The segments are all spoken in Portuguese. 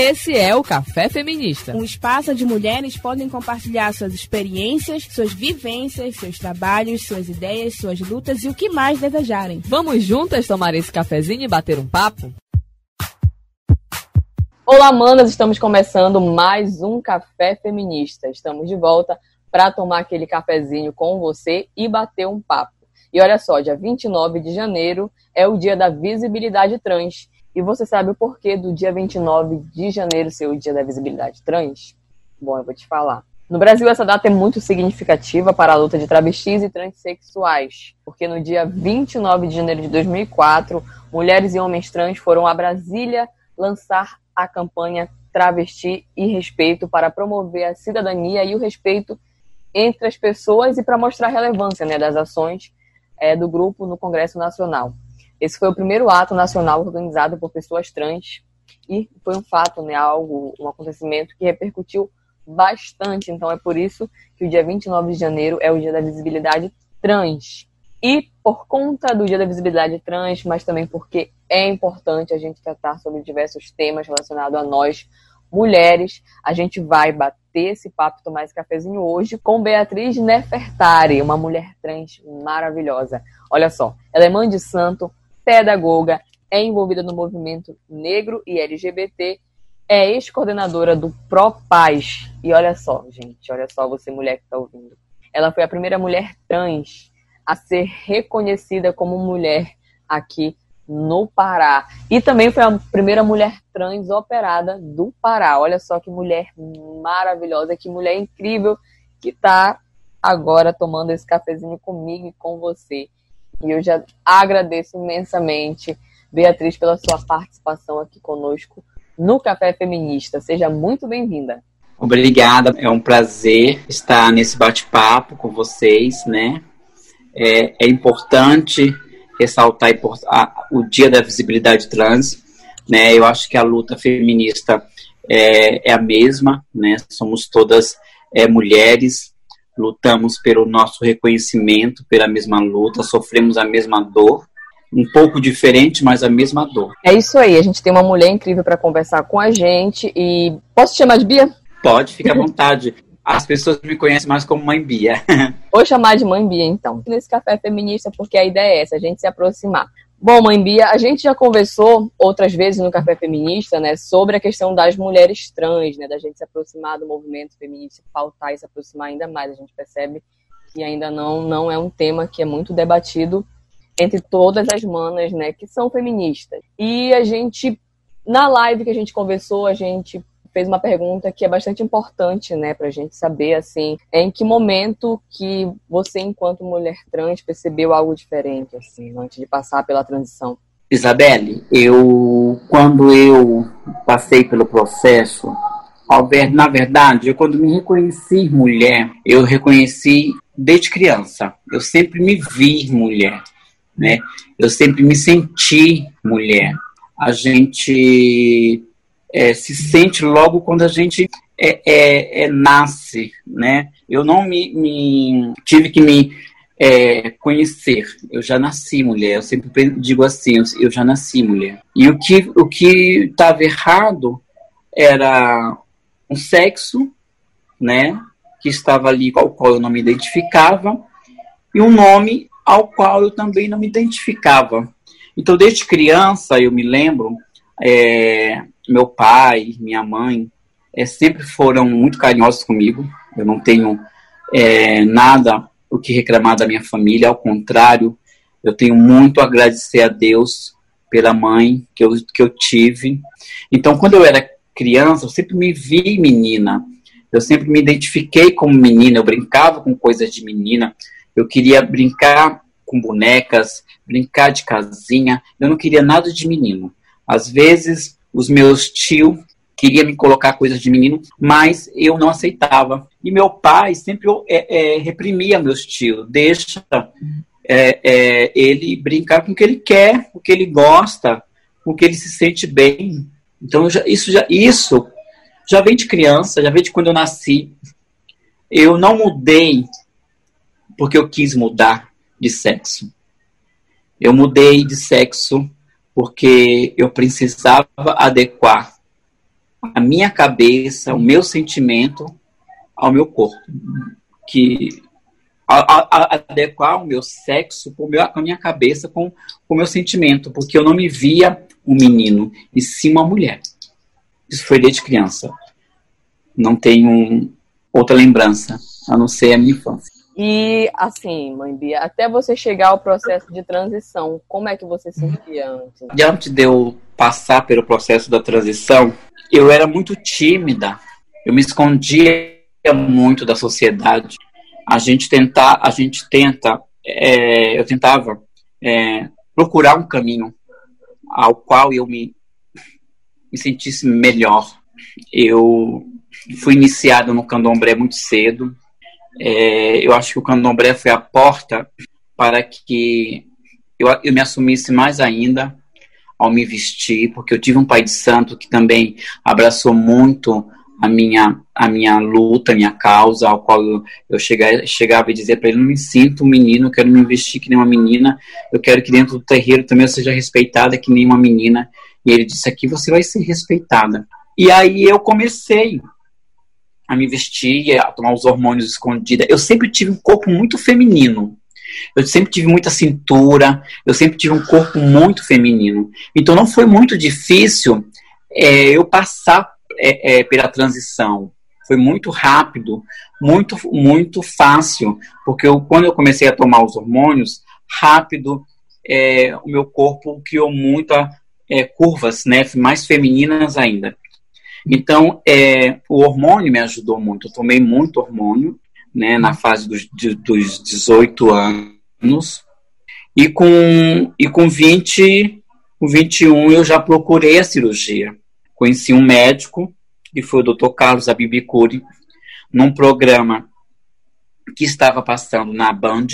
Esse é o Café Feminista. Um espaço onde mulheres podem compartilhar suas experiências, suas vivências, seus trabalhos, suas ideias, suas lutas e o que mais desejarem. Vamos juntas tomar esse cafezinho e bater um papo? Olá, manas! Estamos começando mais um Café Feminista. Estamos de volta para tomar aquele cafezinho com você e bater um papo. E olha só, dia 29 de janeiro é o dia da visibilidade trans. E você sabe o porquê do dia 29 de janeiro ser o dia da visibilidade trans? Bom, eu vou te falar. No Brasil, essa data é muito significativa para a luta de travestis e transexuais, porque no dia 29 de janeiro de 2004, mulheres e homens trans foram a Brasília lançar a campanha Travesti e Respeito para promover a cidadania e o respeito entre as pessoas e para mostrar a relevância né, das ações é, do grupo no Congresso Nacional. Esse foi o primeiro ato nacional organizado por pessoas trans e foi um fato, né, algo, um acontecimento que repercutiu bastante. Então é por isso que o dia 29 de janeiro é o dia da visibilidade trans. E por conta do dia da visibilidade trans, mas também porque é importante a gente tratar sobre diversos temas relacionados a nós, mulheres, a gente vai bater esse papo, tomar esse cafezinho hoje com Beatriz Nefertari, uma mulher trans maravilhosa. Olha só, ela é mãe de santo, pedagoga, é envolvida no movimento negro e LGBT, é ex-coordenadora do ProPaz. E olha só, gente, olha só você mulher que está ouvindo. Ela foi a primeira mulher trans a ser reconhecida como mulher aqui no Pará. E também foi a primeira mulher trans operada do Pará. Olha só que mulher maravilhosa, que mulher incrível que está agora tomando esse cafezinho comigo e com você. E eu já agradeço imensamente, Beatriz, pela sua participação aqui conosco no Café Feminista. Seja muito bem-vinda. Obrigada, é um prazer estar nesse bate-papo com vocês, né? É, é importante ressaltar o Dia da Visibilidade Trans, né? Eu acho que a luta feminista é, é a mesma, né? Somos todas é, mulheres, lutamos pelo nosso reconhecimento, pela mesma luta, sofremos a mesma dor, um pouco diferente, mas a mesma dor. É isso aí, a gente tem uma mulher incrível para conversar com a gente e posso te chamar de Bia? Pode, fica à vontade. As pessoas me conhecem mais como Mãe Bia. Vou chamar de Mãe Bia, então. Nesse café feminista, porque a ideia é essa, a gente se aproximar. Bom, mãe Bia, a gente já conversou outras vezes no Café Feminista, né, sobre a questão das mulheres trans, né, da gente se aproximar do movimento feminista, pautar e se aproximar ainda mais. A gente percebe que ainda não, não é um tema que é muito debatido entre todas as manas, né, que são feministas. E a gente, na live que a gente conversou, a gente fez uma pergunta que é bastante importante, né, pra gente saber, assim, é em que momento que você, enquanto mulher trans, percebeu algo diferente, assim, antes de passar pela transição? Isabelle, eu, quando eu passei pelo processo, na verdade, eu quando me reconheci mulher, eu reconheci desde criança. Eu sempre me vi mulher, né? Eu sempre me senti mulher. A gente é, se sente logo quando a gente é, é, é, nasce, né? Eu não me, me tive que me é, conhecer. Eu já nasci mulher. Eu sempre digo assim, eu já nasci mulher. E o que o que estava errado era um sexo, né? Que estava ali ao qual eu não me identificava e um nome ao qual eu também não me identificava. Então, desde criança, eu me lembro, é, meu pai, minha mãe, é, sempre foram muito carinhosos comigo. Eu não tenho é, nada o que reclamar da minha família, ao contrário, eu tenho muito a agradecer a Deus pela mãe que eu, que eu tive. Então, quando eu era criança, eu sempre me vi menina. Eu sempre me identifiquei como menina. Eu brincava com coisas de menina. Eu queria brincar com bonecas, brincar de casinha. Eu não queria nada de menino. Às vezes, os meus tios queriam me colocar coisas de menino, mas eu não aceitava. E meu pai sempre é, é, reprimia meus tios, deixa é, é, ele brincar com o que ele quer, o que ele gosta, o que ele se sente bem. Então já, isso já isso já vem de criança, já vem de quando eu nasci. Eu não mudei porque eu quis mudar de sexo. Eu mudei de sexo porque eu precisava adequar a minha cabeça, o meu sentimento ao meu corpo. Que a, a, adequar o meu sexo com, a minha cabeça, com o meu sentimento, porque eu não me via um menino, e sim uma mulher. Isso foi desde criança. Não tenho outra lembrança, a não ser a minha infância. E assim, mãe Bia, até você chegar ao processo de transição, como é que você se sentia antes? E antes de eu passar pelo processo da transição, eu era muito tímida. Eu me escondia muito da sociedade. A gente tentar, a gente tenta, é, eu tentava é, procurar um caminho ao qual eu me, me sentisse melhor. Eu fui iniciado no candomblé muito cedo. É, eu acho que o candomblé foi a porta para que eu, eu me assumisse mais ainda ao me vestir, porque eu tive um pai de santo que também abraçou muito a minha a minha luta, a minha causa, ao qual eu, eu chegava, chegava e dizia para ele: não me sinto um menino, quero me vestir que nem uma menina, eu quero que dentro do terreiro também eu seja respeitada que nem uma menina. E ele disse: aqui você vai ser respeitada. E aí eu comecei a me vestir, a tomar os hormônios escondida. Eu sempre tive um corpo muito feminino. Eu sempre tive muita cintura, eu sempre tive um corpo muito feminino. Então não foi muito difícil é, eu passar é, é, pela transição. Foi muito rápido, muito, muito fácil, porque eu, quando eu comecei a tomar os hormônios, rápido, o meu corpo criou muitas é, curvas, né, mais femininas ainda. Então, é, o hormônio me ajudou muito. Eu tomei muito hormônio, né, na fase dos, de, dos 18 anos. E com, e com 20, com 21 eu já procurei a cirurgia. Conheci um médico, que foi o Dr. Carlos Abibicuri, num programa que estava passando na Band,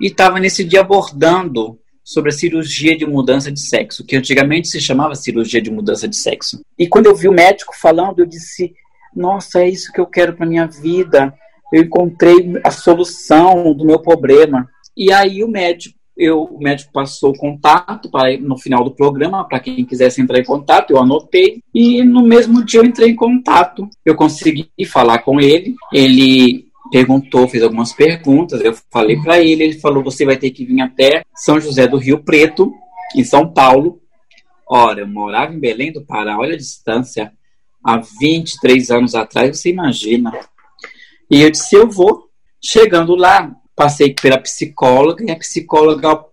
e estava nesse dia abordando sobre a cirurgia de mudança de sexo, que antigamente se chamava cirurgia de mudança de sexo. E quando eu vi o médico falando, eu disse: Nossa, é isso que eu quero para minha vida. Eu encontrei a solução do meu problema. E aí o médico, eu, o médico passou o contato para no final do programa para quem quisesse entrar em contato. Eu anotei e no mesmo dia eu entrei em contato. Eu consegui falar com ele. Ele perguntou, fez algumas perguntas, eu falei para ele, ele falou: você vai ter que vir até São José do Rio Preto, em São Paulo. Ora, eu morava em Belém do Pará, olha a distância, há 23 anos atrás, você imagina. E eu disse: eu vou. Chegando lá, passei pela psicóloga, e a psicóloga,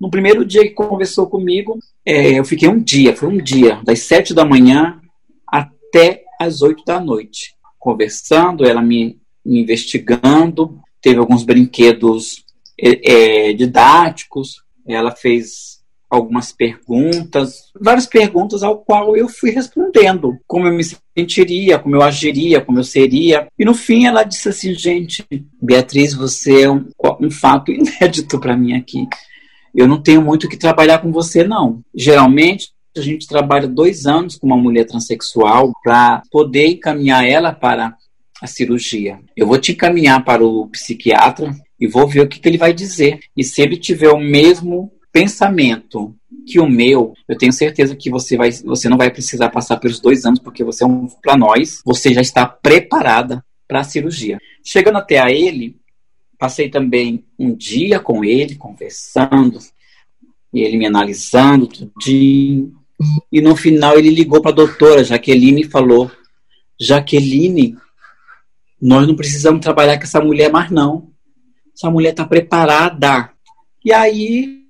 no primeiro dia que conversou comigo, é, eu fiquei um dia, foi um dia, das sete da manhã até as oito da noite, conversando, ela me investigando, teve alguns brinquedos é, é, didáticos, ela fez algumas perguntas, várias perguntas ao qual eu fui respondendo, como eu me sentiria, como eu agiria, como eu seria. E no fim ela disse assim, gente, Beatriz, você é um, um fato inédito para mim aqui. Eu não tenho muito o que trabalhar com você, não. Geralmente a gente trabalha dois anos com uma mulher transexual para poder encaminhar ela para a cirurgia. Eu vou te encaminhar para o psiquiatra e vou ver o que, que ele vai dizer. E se ele tiver o mesmo pensamento que o meu, eu tenho certeza que você, vai, você não vai precisar passar pelos dois anos, porque você é um para nós, você já está preparada para a cirurgia. Chegando até a ele, passei também um dia com ele, conversando, e ele me analisando tudinho. E no final ele ligou para a doutora Jaqueline e falou: Jaqueline, nós não precisamos trabalhar com essa mulher mais, não. Essa mulher está preparada. E aí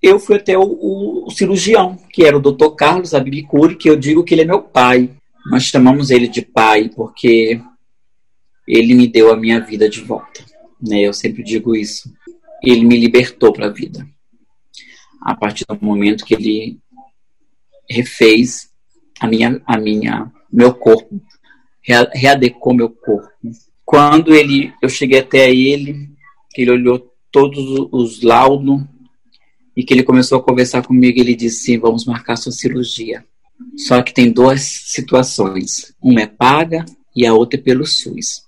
eu fui até o, o, o, cirurgião, que era o Dr. Carlos Abibicuri, que eu digo que ele é meu pai. Nós chamamos ele de pai porque ele me deu a minha vida de volta. Né? Eu sempre digo isso. Ele me libertou para a vida. A partir do momento que ele refez a minha, a minha, meu corpo readequou meu corpo. Quando ele, eu cheguei até ele, ele olhou todos os laudos e que ele começou a conversar comigo, ele disse: vamos marcar sua cirurgia. Só que tem duas situações: uma é paga e a outra é pelo SUS.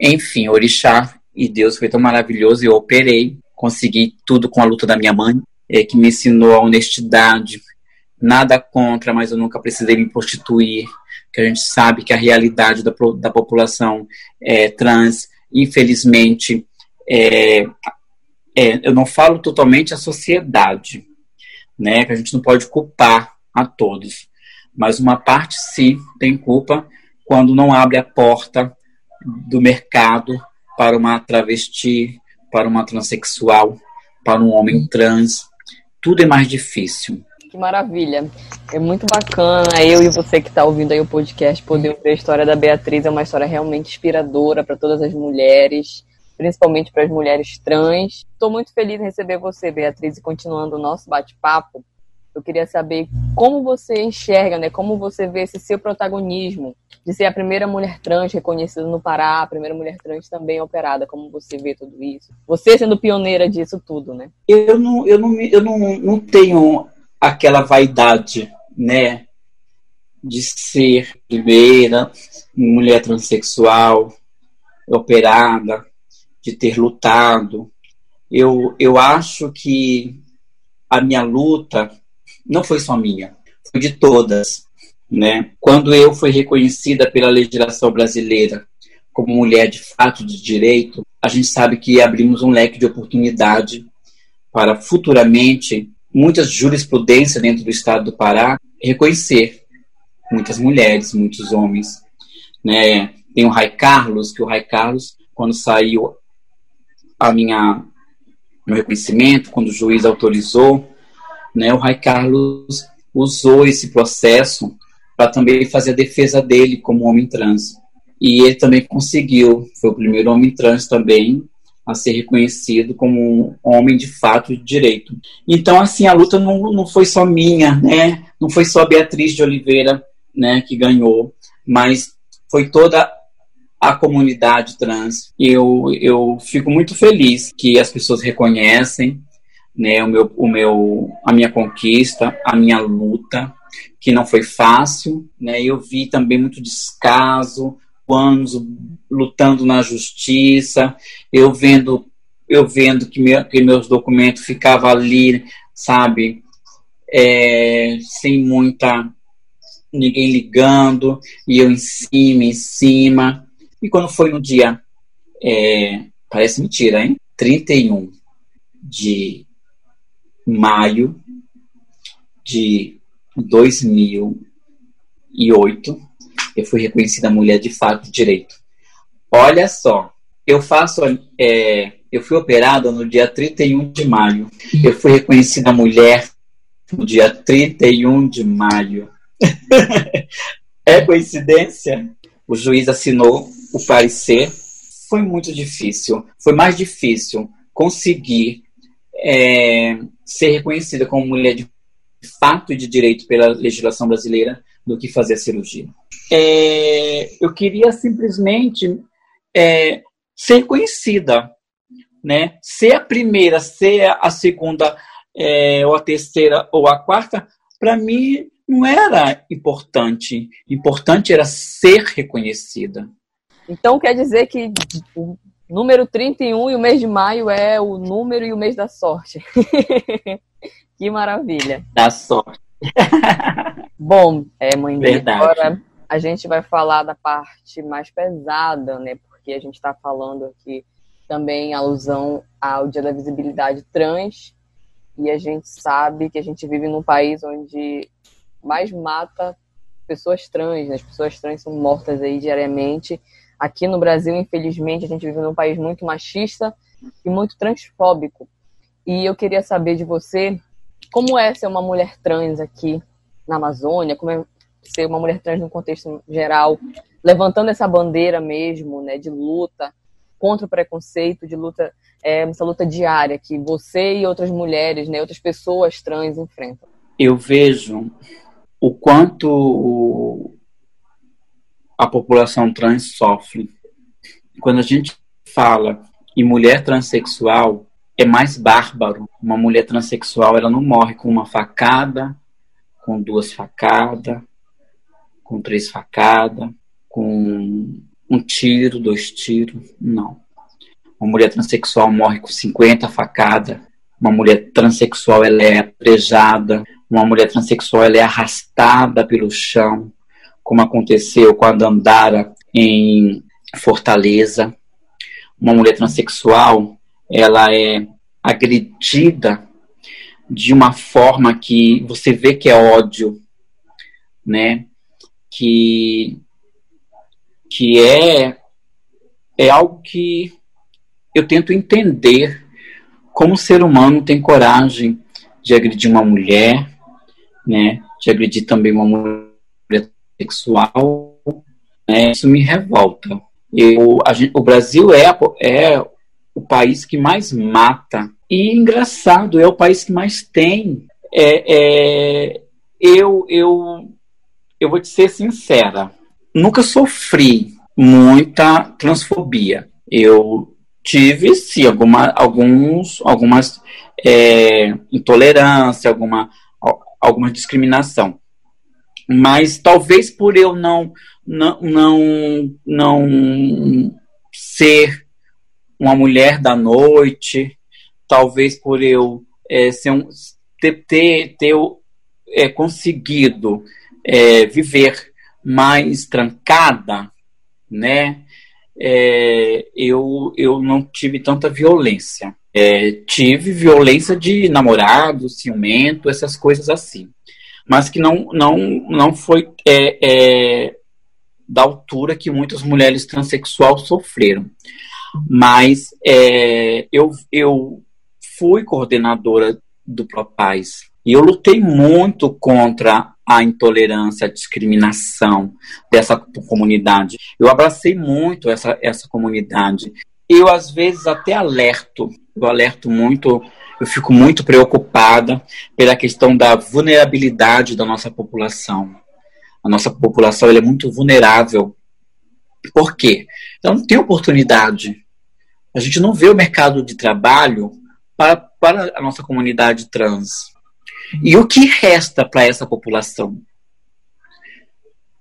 Enfim, Orixá e Deus foi tão maravilhoso, eu operei, consegui tudo com a luta da minha mãe, é, que me ensinou a honestidade, nada contra, mas eu nunca precisei me prostituir, que a gente sabe que a realidade da, da população é, trans, infelizmente, é, é, eu não falo totalmente a sociedade, né, que a gente não pode culpar a todos, mas uma parte sim tem culpa quando não abre a porta do mercado para uma travesti, para uma transexual, para um homem trans. Tudo é mais difícil. Que maravilha. É muito bacana eu e você que está ouvindo aí o podcast poder ouvir a história da Beatriz. É uma história realmente inspiradora para todas as mulheres, principalmente para as mulheres trans. Estou muito feliz em receber você, Beatriz, e continuando o nosso bate-papo. Eu queria saber como você enxerga, né? Como você vê esse seu protagonismo de ser a primeira mulher trans reconhecida no Pará, a primeira mulher trans também operada. Como você vê tudo isso? Você sendo pioneira disso tudo, né? Eu não, eu não, eu não, não tenho aquela vaidade, né? De ser primeira mulher transexual operada, de ter lutado. Eu, eu acho que a minha luta não foi só minha, foi de todas. Né? Quando eu fui reconhecida pela legislação brasileira como mulher de fato de direito, a gente sabe que abrimos um leque de oportunidade para futuramente muitas jurisprudências dentro do estado do Pará reconhecer muitas mulheres, muitos homens. Né? Tem o Rai Carlos, que o Rai Carlos, quando saiu a minha meu reconhecimento, quando o juiz autorizou, né, o Rai Carlos usou esse processo para também fazer a defesa dele como homem trans. E ele também conseguiu, foi o primeiro homem trans também a ser reconhecido como um homem de fato de direito. Então, assim, a luta não, não foi só minha, né? Não foi só Beatriz de Oliveira, né, que ganhou, mas foi toda a comunidade trans. Eu, eu fico muito feliz que as pessoas reconhecem né, o meu, o meu, a minha conquista, a minha luta, que não foi fácil, né, eu vi também muito descaso, anos lutando na justiça, eu vendo, eu vendo que, meu, que meus documentos ficavam ali, sabe, é, sem muita ninguém ligando, e eu em cima, em cima. E quando foi no dia, é, parece mentira, hein? 31 de maio de 2008, eu fui reconhecida mulher de fato de direito. Olha só, eu faço, é, eu fui operada no dia 31 de maio. Eu fui reconhecida mulher no dia 31 de maio. é coincidência? O juiz assinou o parecer. Foi muito difícil. Foi mais difícil conseguir é, ser reconhecida como mulher de fato e de direito pela legislação brasileira do que fazer a cirurgia. É, eu queria simplesmente é, ser conhecida, né? Ser a primeira, ser a segunda, é, ou a terceira, ou a quarta, para mim não era importante. Importante era ser reconhecida. Então quer dizer que o número 31 e o mês de maio é o número e o mês da sorte. que maravilha. Da sorte. Bom, é, mãe, Verdade. agora a gente vai falar da parte mais pesada, né? Porque a gente está falando aqui também alusão ao Dia da Visibilidade Trans. E a gente sabe que a gente vive num país onde mais mata pessoas trans, né? As pessoas trans são mortas aí diariamente. Aqui no Brasil, infelizmente, a gente vive num país muito machista e muito transfóbico. E eu queria saber de você como é ser uma mulher trans aqui na Amazônia, como é ser uma mulher trans no contexto geral, levantando essa bandeira mesmo, né, de luta contra o preconceito, de luta, é, essa luta diária que você e outras mulheres, né, outras pessoas trans enfrentam. Eu vejo o quanto a população trans sofre. Quando a gente fala em mulher transexual, é mais bárbaro. Uma mulher transexual, ela não morre com uma facada, com duas facadas, com três facadas, com um tiro, dois tiros. Não. Uma mulher transexual morre com 50 facadas. Uma mulher transexual ela é aprejada. Uma mulher transexual ela é arrastada pelo chão. como aconteceu com a Dandara em Fortaleza. Uma mulher transexual, ela é agredida de uma forma que você vê que é ódio, né? Que que é é algo que eu tento entender como o ser humano tem coragem de agredir uma mulher, né? De agredir também uma mulher sexual, né? Isso me revolta. Eu, gente, o Brasil é, é o país que mais mata e engraçado, é o país que mais tem. É, é, eu, eu, eu vou te ser sincera, nunca sofri muita transfobia. Eu tive, sim, alguma, alguns, algumas é, intolerância, alguma, alguma discriminação. Mas talvez por eu não, não, não, não ser uma mulher da noite, talvez por eu é, ser um, ter, ter, ter é, conseguido é, viver mais trancada, né? É, eu, eu não tive tanta violência. É, tive violência de namorado, ciumento, essas coisas assim. Mas que não, não, não foi é, é da altura que muitas mulheres transexuais sofreram. Mas é, eu, eu fui coordenadora do Propaz e eu lutei muito contra a intolerância, a discriminação dessa comunidade. Eu abracei muito essa, essa comunidade. Eu, às vezes, até alerto, eu alerto muito, eu fico muito preocupada pela questão da vulnerabilidade da nossa população. A nossa população é muito vulnerável. Por quê? Ela não tem oportunidade. A gente não vê o mercado de trabalho para, para a nossa comunidade trans. E o que resta para essa população?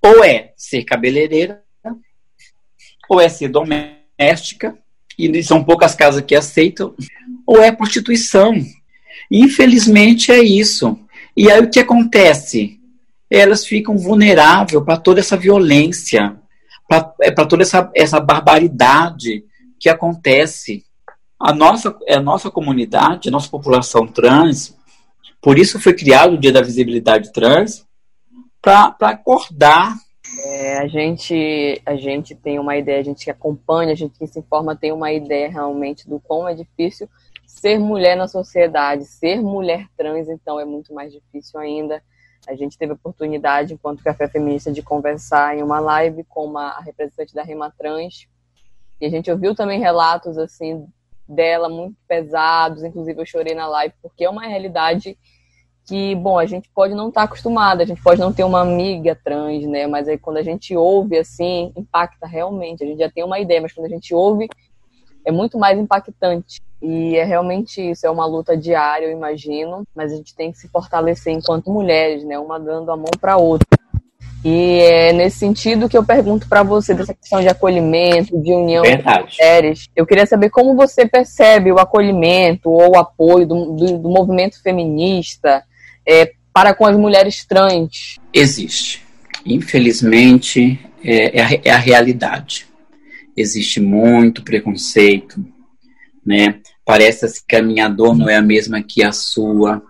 Ou é ser cabeleireira, ou é ser doméstica, e são poucas casas que aceitam, ou é prostituição. Infelizmente é isso. E aí o que acontece? Elas ficam vulneráveis para toda essa violência, para é, toda essa, essa barbaridade que acontece a nossa, é a nossa comunidade, a nossa população trans, por isso foi criado o Dia da Visibilidade Trans, para acordar. É, a, gente, a gente tem uma ideia, a gente que acompanha, a gente que se informa, tem uma ideia realmente do quão é difícil ser mulher na sociedade, ser mulher trans, então é muito mais difícil ainda. A gente teve a oportunidade, enquanto Café Feminista, de conversar em uma live com uma representante da Rema Trans, e a gente ouviu também relatos assim dela muito pesados, inclusive eu chorei na live, porque é uma realidade que, bom, a gente pode não estar tá acostumada, a gente pode não ter uma amiga trans, né? Mas aí quando a gente ouve assim, impacta realmente. A gente já tem uma ideia, mas quando a gente ouve, é muito mais impactante. E é realmente isso, é uma luta diária, eu imagino, mas a gente tem que se fortalecer enquanto mulheres, né? Uma dando a mão para outra. E é nesse sentido que eu pergunto para você dessa questão de acolhimento, de união Verdade. com mulheres. Eu queria saber como você percebe o acolhimento ou o apoio do, do, do movimento feminista é, para com as mulheres trans. Existe. Infelizmente, é, é, a, é a realidade. Existe muito preconceito, né? Parece assim que a minha dor não é a mesma que a sua.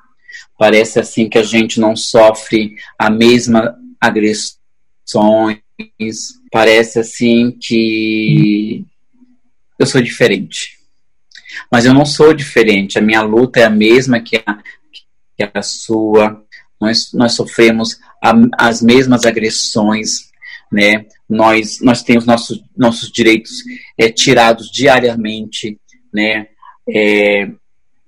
Parece assim que a gente não sofre a mesma agressões, parece assim que eu sou diferente. Mas eu não sou diferente, a minha luta é a mesma que a, que a sua, nós, nós sofremos a, as mesmas agressões, né? Nós, nós temos nossos, nossos direitos é, tirados diariamente, né? É,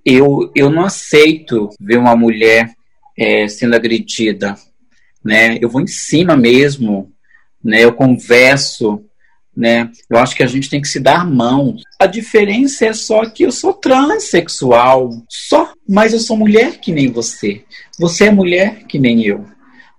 eu, eu não aceito ver uma mulher é, sendo agredida, né? Eu vou em cima mesmo, né? Eu converso, né? Eu acho que a gente tem que se dar mão. A diferença é só que eu sou transexual, só, mas eu sou mulher que nem você. Você é mulher que nem eu.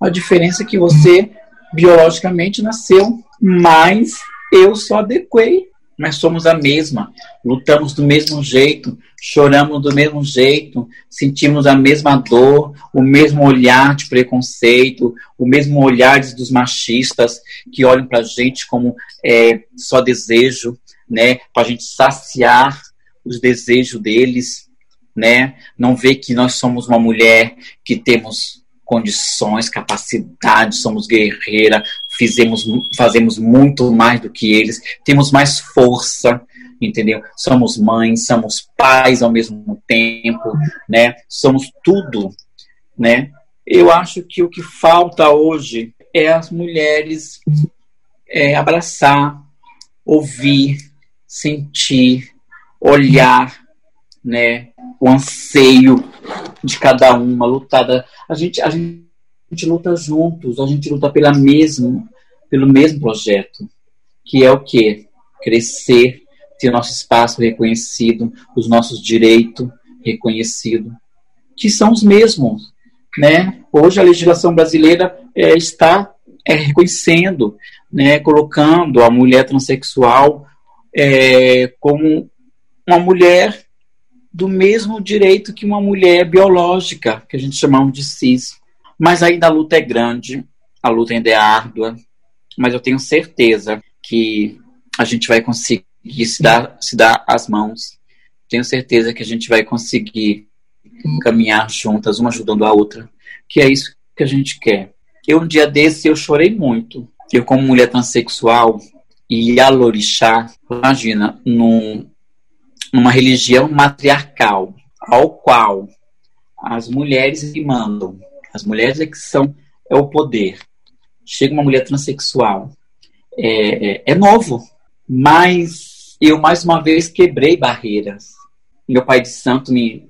A diferença é que você biologicamente nasceu, mas eu só adequei mas somos a mesma. Lutamos do mesmo jeito, choramos do mesmo jeito, sentimos a mesma dor, o mesmo olhar de preconceito, o mesmo olhar dos machistas que olham para a gente como é, só desejo, né, para a gente saciar os desejos deles, né, não vê que nós somos uma mulher que temos condições, capacidade, somos guerreira, fizemos, fazemos muito mais do que eles, temos mais força, entendeu? Somos mães, somos pais ao mesmo tempo, né? Somos tudo, né? Eu acho que o que falta hoje é as mulheres é, abraçar, ouvir, sentir, olhar, né? O anseio de cada uma, lutada. A gente, a gente, gente luta juntos, a gente luta pela mesmo, pelo mesmo projeto, que é o quê? Crescer, ter nosso espaço reconhecido, os nossos direitos reconhecidos, que são os mesmos, né? Hoje a legislação brasileira é, está é, reconhecendo, né, colocando a mulher transexual é, como uma mulher do mesmo direito que uma mulher biológica, que a gente chamamos de cis. Mas ainda a luta é grande, a luta ainda é árdua, mas eu tenho certeza que a gente vai conseguir se dar, se dar as mãos. Tenho certeza que a gente vai conseguir caminhar juntas, uma ajudando a outra, que é isso que a gente quer. Eu, um dia desse, eu chorei muito. Eu, como mulher transexual, e a Lorixá, imagina, num, numa religião matriarcal, ao qual as mulheres que mandam, as mulheres é que são é o poder. Chega uma mulher transexual, é, é, é novo, mas eu mais uma vez quebrei barreiras. Meu pai de santo me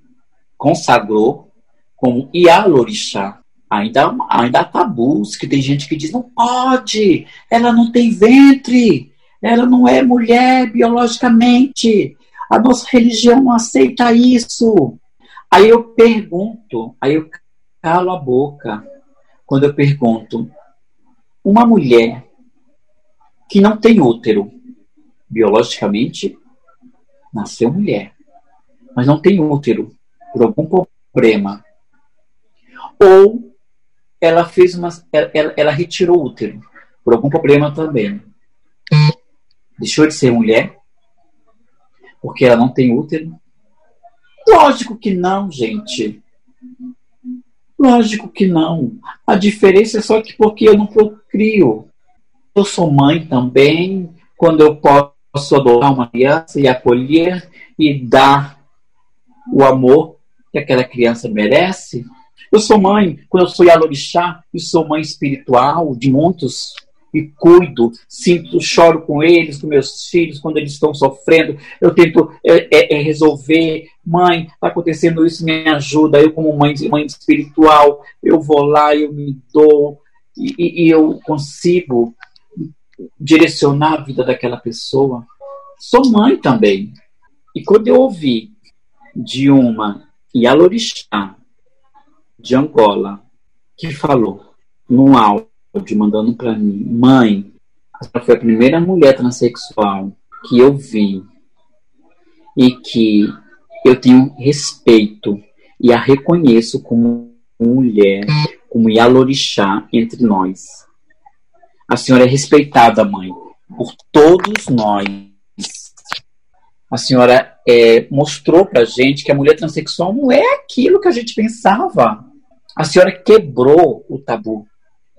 consagrou como Ialorixá. Ainda, ainda há tabus, que tem gente que diz, não pode, ela não tem ventre, ela não é mulher biologicamente, a nossa religião não aceita isso. Aí eu pergunto, aí eu calo a boca quando eu pergunto: uma mulher que não tem útero, biologicamente, nasceu mulher, mas não tem útero por algum problema, ou ela fez uma, ela, ela retirou o útero por algum problema também, deixou de ser mulher? porque ela não tem útero? Lógico que não, gente. Lógico que não. A diferença é só que porque eu não procrio. Eu sou mãe também, quando eu posso adotar uma criança e acolher e dar o amor que aquela criança merece. Eu sou mãe, quando eu sou Yalorixá, e sou mãe espiritual de muitos e cuido, sinto, choro com eles, com meus filhos, quando eles estão sofrendo, eu tento é, é, é resolver, mãe, está acontecendo isso, me ajuda, eu como mãe, mãe espiritual, eu vou lá, eu me dou, e, e eu consigo direcionar a vida daquela pessoa. Sou mãe também. E quando eu ouvi de uma Yalorixá de Angola que falou num áudio áudio mandando para mim: Mãe, ela foi a primeira mulher transexual que eu vi e que eu tenho respeito e a reconheço como mulher, como Yalorixá entre nós. A senhora é respeitada, mãe, por todos nós. A senhora é, mostrou pra gente que a mulher transexual não é aquilo que a gente pensava. A senhora quebrou o tabu.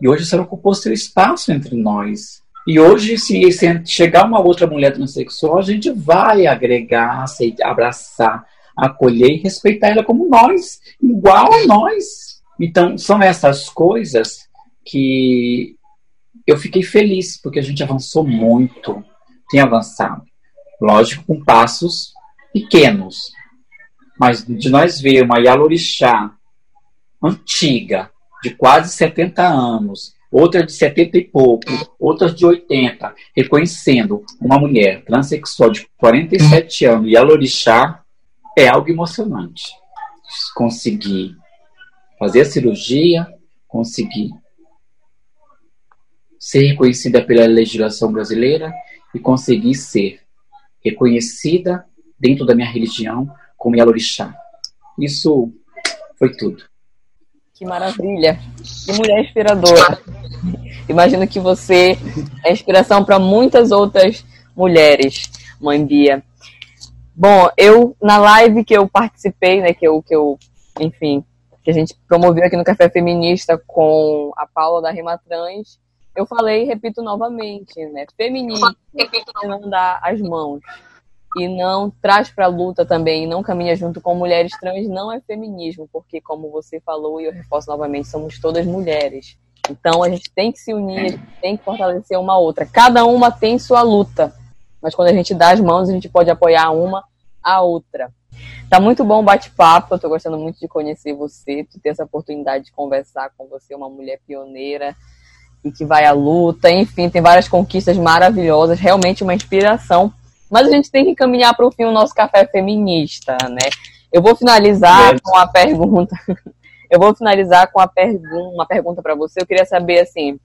E hoje você ocupou seu espaço entre nós. E hoje, se, se chegar uma outra mulher transexual, a gente vai agregar, abraçar, acolher e respeitar ela como nós, igual a nós. Então, são essas coisas que eu fiquei feliz, porque a gente avançou muito, tem avançado. Lógico, com passos pequenos. Mas de nós ver uma Yalorixá antiga, de quase 70 anos, outra de 70 e pouco, outras de 80, reconhecendo uma mulher transexual de 47 anos e alorixá, é algo emocionante. Conseguir fazer a cirurgia, conseguir ser reconhecida pela legislação brasileira e conseguir ser reconhecida dentro da minha religião como Yalorixá. Isso foi tudo. Que maravilha! Que mulher inspiradora. Imagino que você é inspiração para muitas outras mulheres, mãe Bia. Bom, eu na live que eu participei, né, que eu, que eu, enfim, que a gente promoveu aqui no Café Feminista com a Paula da Rima Trans, eu falei e repito novamente, né? Feminismo não dá as mãos e não traz para a luta também, e não caminha junto com mulheres trans, não é feminismo, porque como você falou e eu reforço novamente, somos todas mulheres. Então a gente tem que se unir, a gente tem que fortalecer uma outra. Cada uma tem sua luta, mas quando a gente dá as mãos, a gente pode apoiar uma a outra. Tá muito bom o bate-papo, eu tô gostando muito de conhecer você, de ter essa oportunidade de conversar com você, uma mulher pioneira e que vai à luta, enfim, tem várias conquistas maravilhosas, realmente uma inspiração. Mas a gente tem que caminhar para o fim o nosso café feminista, né? Eu vou finalizar é. com a pergunta. Eu vou finalizar com a pergun uma pergunta para você. Eu queria saber assim,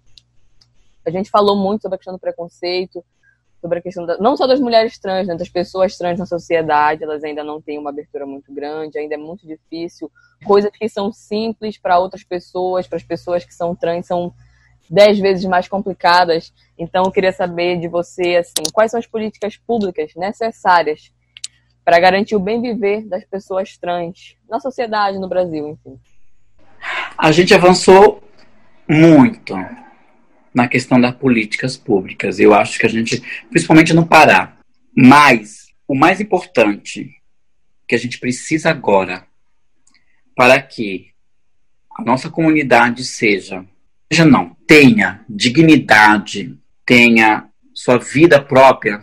a gente falou muito sobre a questão do preconceito, sobre a questão da, não só das mulheres trans, né, das pessoas trans na sociedade, elas ainda não têm uma abertura muito grande, ainda é muito difícil. Coisas que são simples para outras pessoas, para as pessoas que são trans, são dez vezes mais complicadas. Então, eu queria saber de você, assim, quais são as políticas públicas necessárias para garantir o bem viver das pessoas trans na sociedade, no Brasil, enfim. A gente avançou muito na questão das políticas públicas. Eu acho que a gente, principalmente no Pará, mas o mais importante que a gente precisa agora para que a nossa comunidade seja, seja não, tenha dignidade, tenha sua vida própria,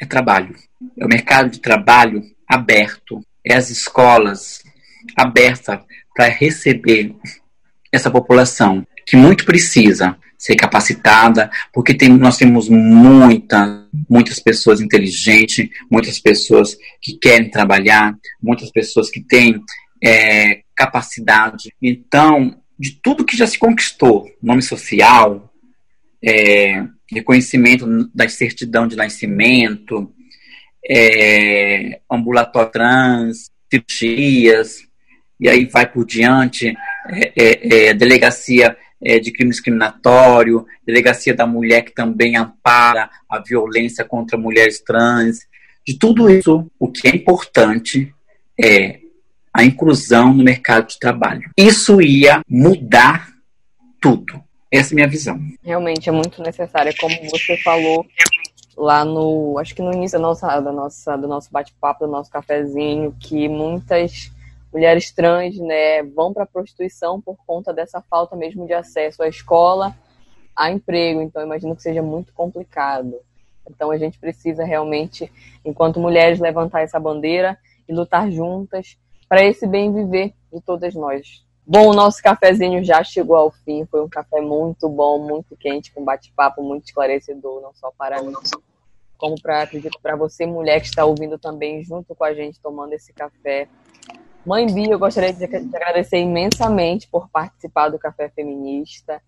é trabalho. É o mercado de trabalho aberto, é as escolas abertas para receber essa população que muito precisa ser capacitada, porque tem, nós temos muita, muitas pessoas inteligentes, muitas pessoas que querem trabalhar, muitas pessoas que têm é, capacidade. Então, de tudo que já se conquistou, nome social, é, reconhecimento da certidão de nascimento, é, ambulatório trans, cirurgias, e aí vai por diante, é, é, é delegacia é, de crime discriminatório, delegacia da mulher que também ampara a violência contra mulheres trans. De tudo isso, o que é importante é a inclusão no mercado de trabalho. Isso ia mudar tudo. Essa é a minha visão. Realmente é muito necessário, como você falou lá no, acho que no início da nossa, da nossa, do nosso bate-papo, do nosso cafezinho, que muitas mulheres trans, né, vão para a prostituição por conta dessa falta mesmo de acesso à escola, a emprego. Então, imagino que seja muito complicado. Então, a gente precisa realmente, enquanto mulheres, levantar essa bandeira e lutar juntas para esse bem viver de todas nós. Bom, o nosso cafezinho já chegou ao fim. Foi um café muito bom, muito quente, com bate-papo muito esclarecedor, não só para mim, como para acredito para você, mulher que está ouvindo também junto com a gente tomando esse café. Mãe Bia, eu gostaria de agradecer imensamente por participar do Café Feminista.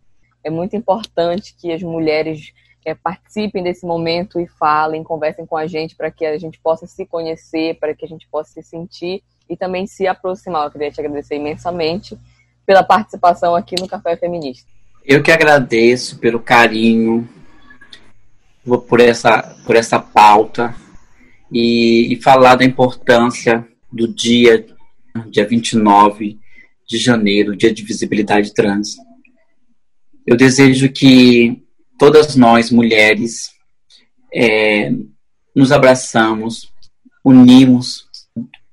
É muito importante que as mulheres é, participem desse momento e falem, conversem com a gente para que a gente possa se conhecer, para que a gente possa se sentir e também se aproximar. Eu queria te agradecer imensamente pela participação aqui no Café Feminista. Eu que agradeço pelo carinho, por essa, por essa pauta e, e falar da importância do dia dia 29 de janeiro, dia de visibilidade trans. Eu desejo que todas nós, mulheres, é, nos abraçamos, unimos,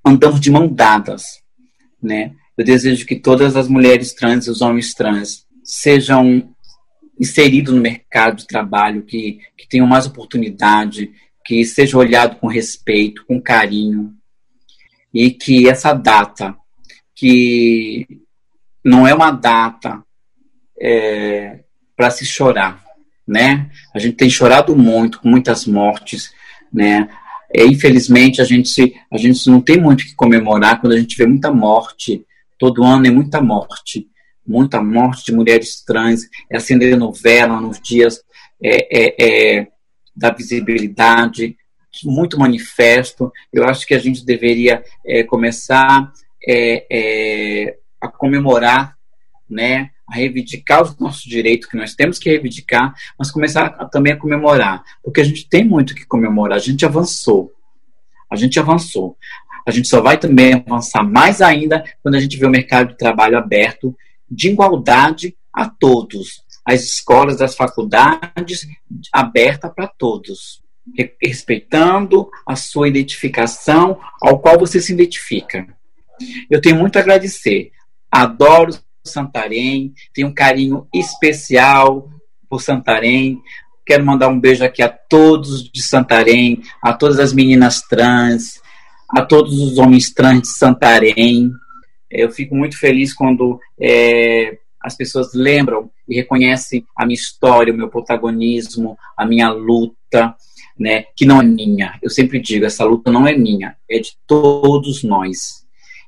andamos de mão dadas, né? Eu desejo que todas as mulheres trans e os homens trans sejam inseridos no mercado de trabalho, que, que tenham mais oportunidade, que seja olhado com respeito, com carinho, e que essa data, que não é uma data é, para se chorar, né? A gente tem chorado muito, com muitas mortes, né? E, infelizmente a gente a gente não tem muito que comemorar quando a gente vê muita morte. Todo ano é muita morte, muita morte de mulheres trans. É acender novela nos dias é, é, é, da visibilidade, muito manifesto. Eu acho que a gente deveria é, começar é, é, a comemorar, né, a reivindicar os nossos direitos, que nós temos que reivindicar, mas começar a, também a comemorar, porque a gente tem muito que comemorar, a gente avançou. A gente avançou. A gente só vai também avançar mais ainda quando a gente vê o mercado de trabalho aberto de igualdade a todos. As escolas, as faculdades aberta para todos, respeitando a sua identificação ao qual você se identifica. Eu tenho muito a agradecer. Adoro Santarém, tenho um carinho especial por Santarém. Quero mandar um beijo aqui a todos de Santarém, a todas as meninas trans, a todos os homens trans de Santarém. Eu fico muito feliz quando é, as pessoas lembram e reconhecem a minha história, o meu protagonismo, a minha luta, né, que não é minha. Eu sempre digo, essa luta não é minha, é de todos nós.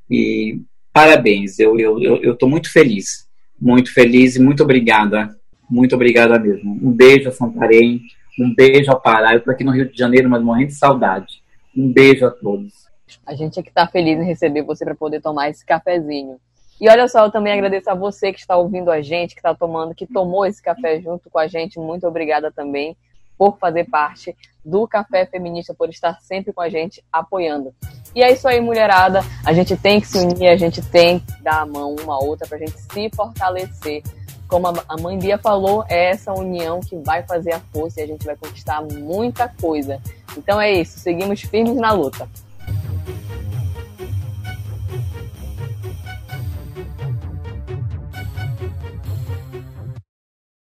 E parabéns, eu estou eu, eu, muito feliz, muito feliz e muito obrigada, muito obrigada mesmo. Um beijo a Santarém, um beijo ao Pará. Eu estou aqui no Rio de Janeiro, mas morrendo de saudade. Um beijo a todos. A gente é que está feliz em receber você para poder tomar esse cafezinho. E olha só, eu também agradeço a você que está ouvindo a gente, que está tomando, que tomou esse café junto com a gente. Muito obrigada também por fazer parte do Café Feminista, por estar sempre com a gente apoiando. E é isso aí, mulherada. A gente tem que se unir, a gente tem que dar a mão uma a outra para a gente se fortalecer. Como a mãe Bia falou, é essa união que vai fazer a força e a gente vai conquistar muita coisa. Então é isso, seguimos firmes na luta.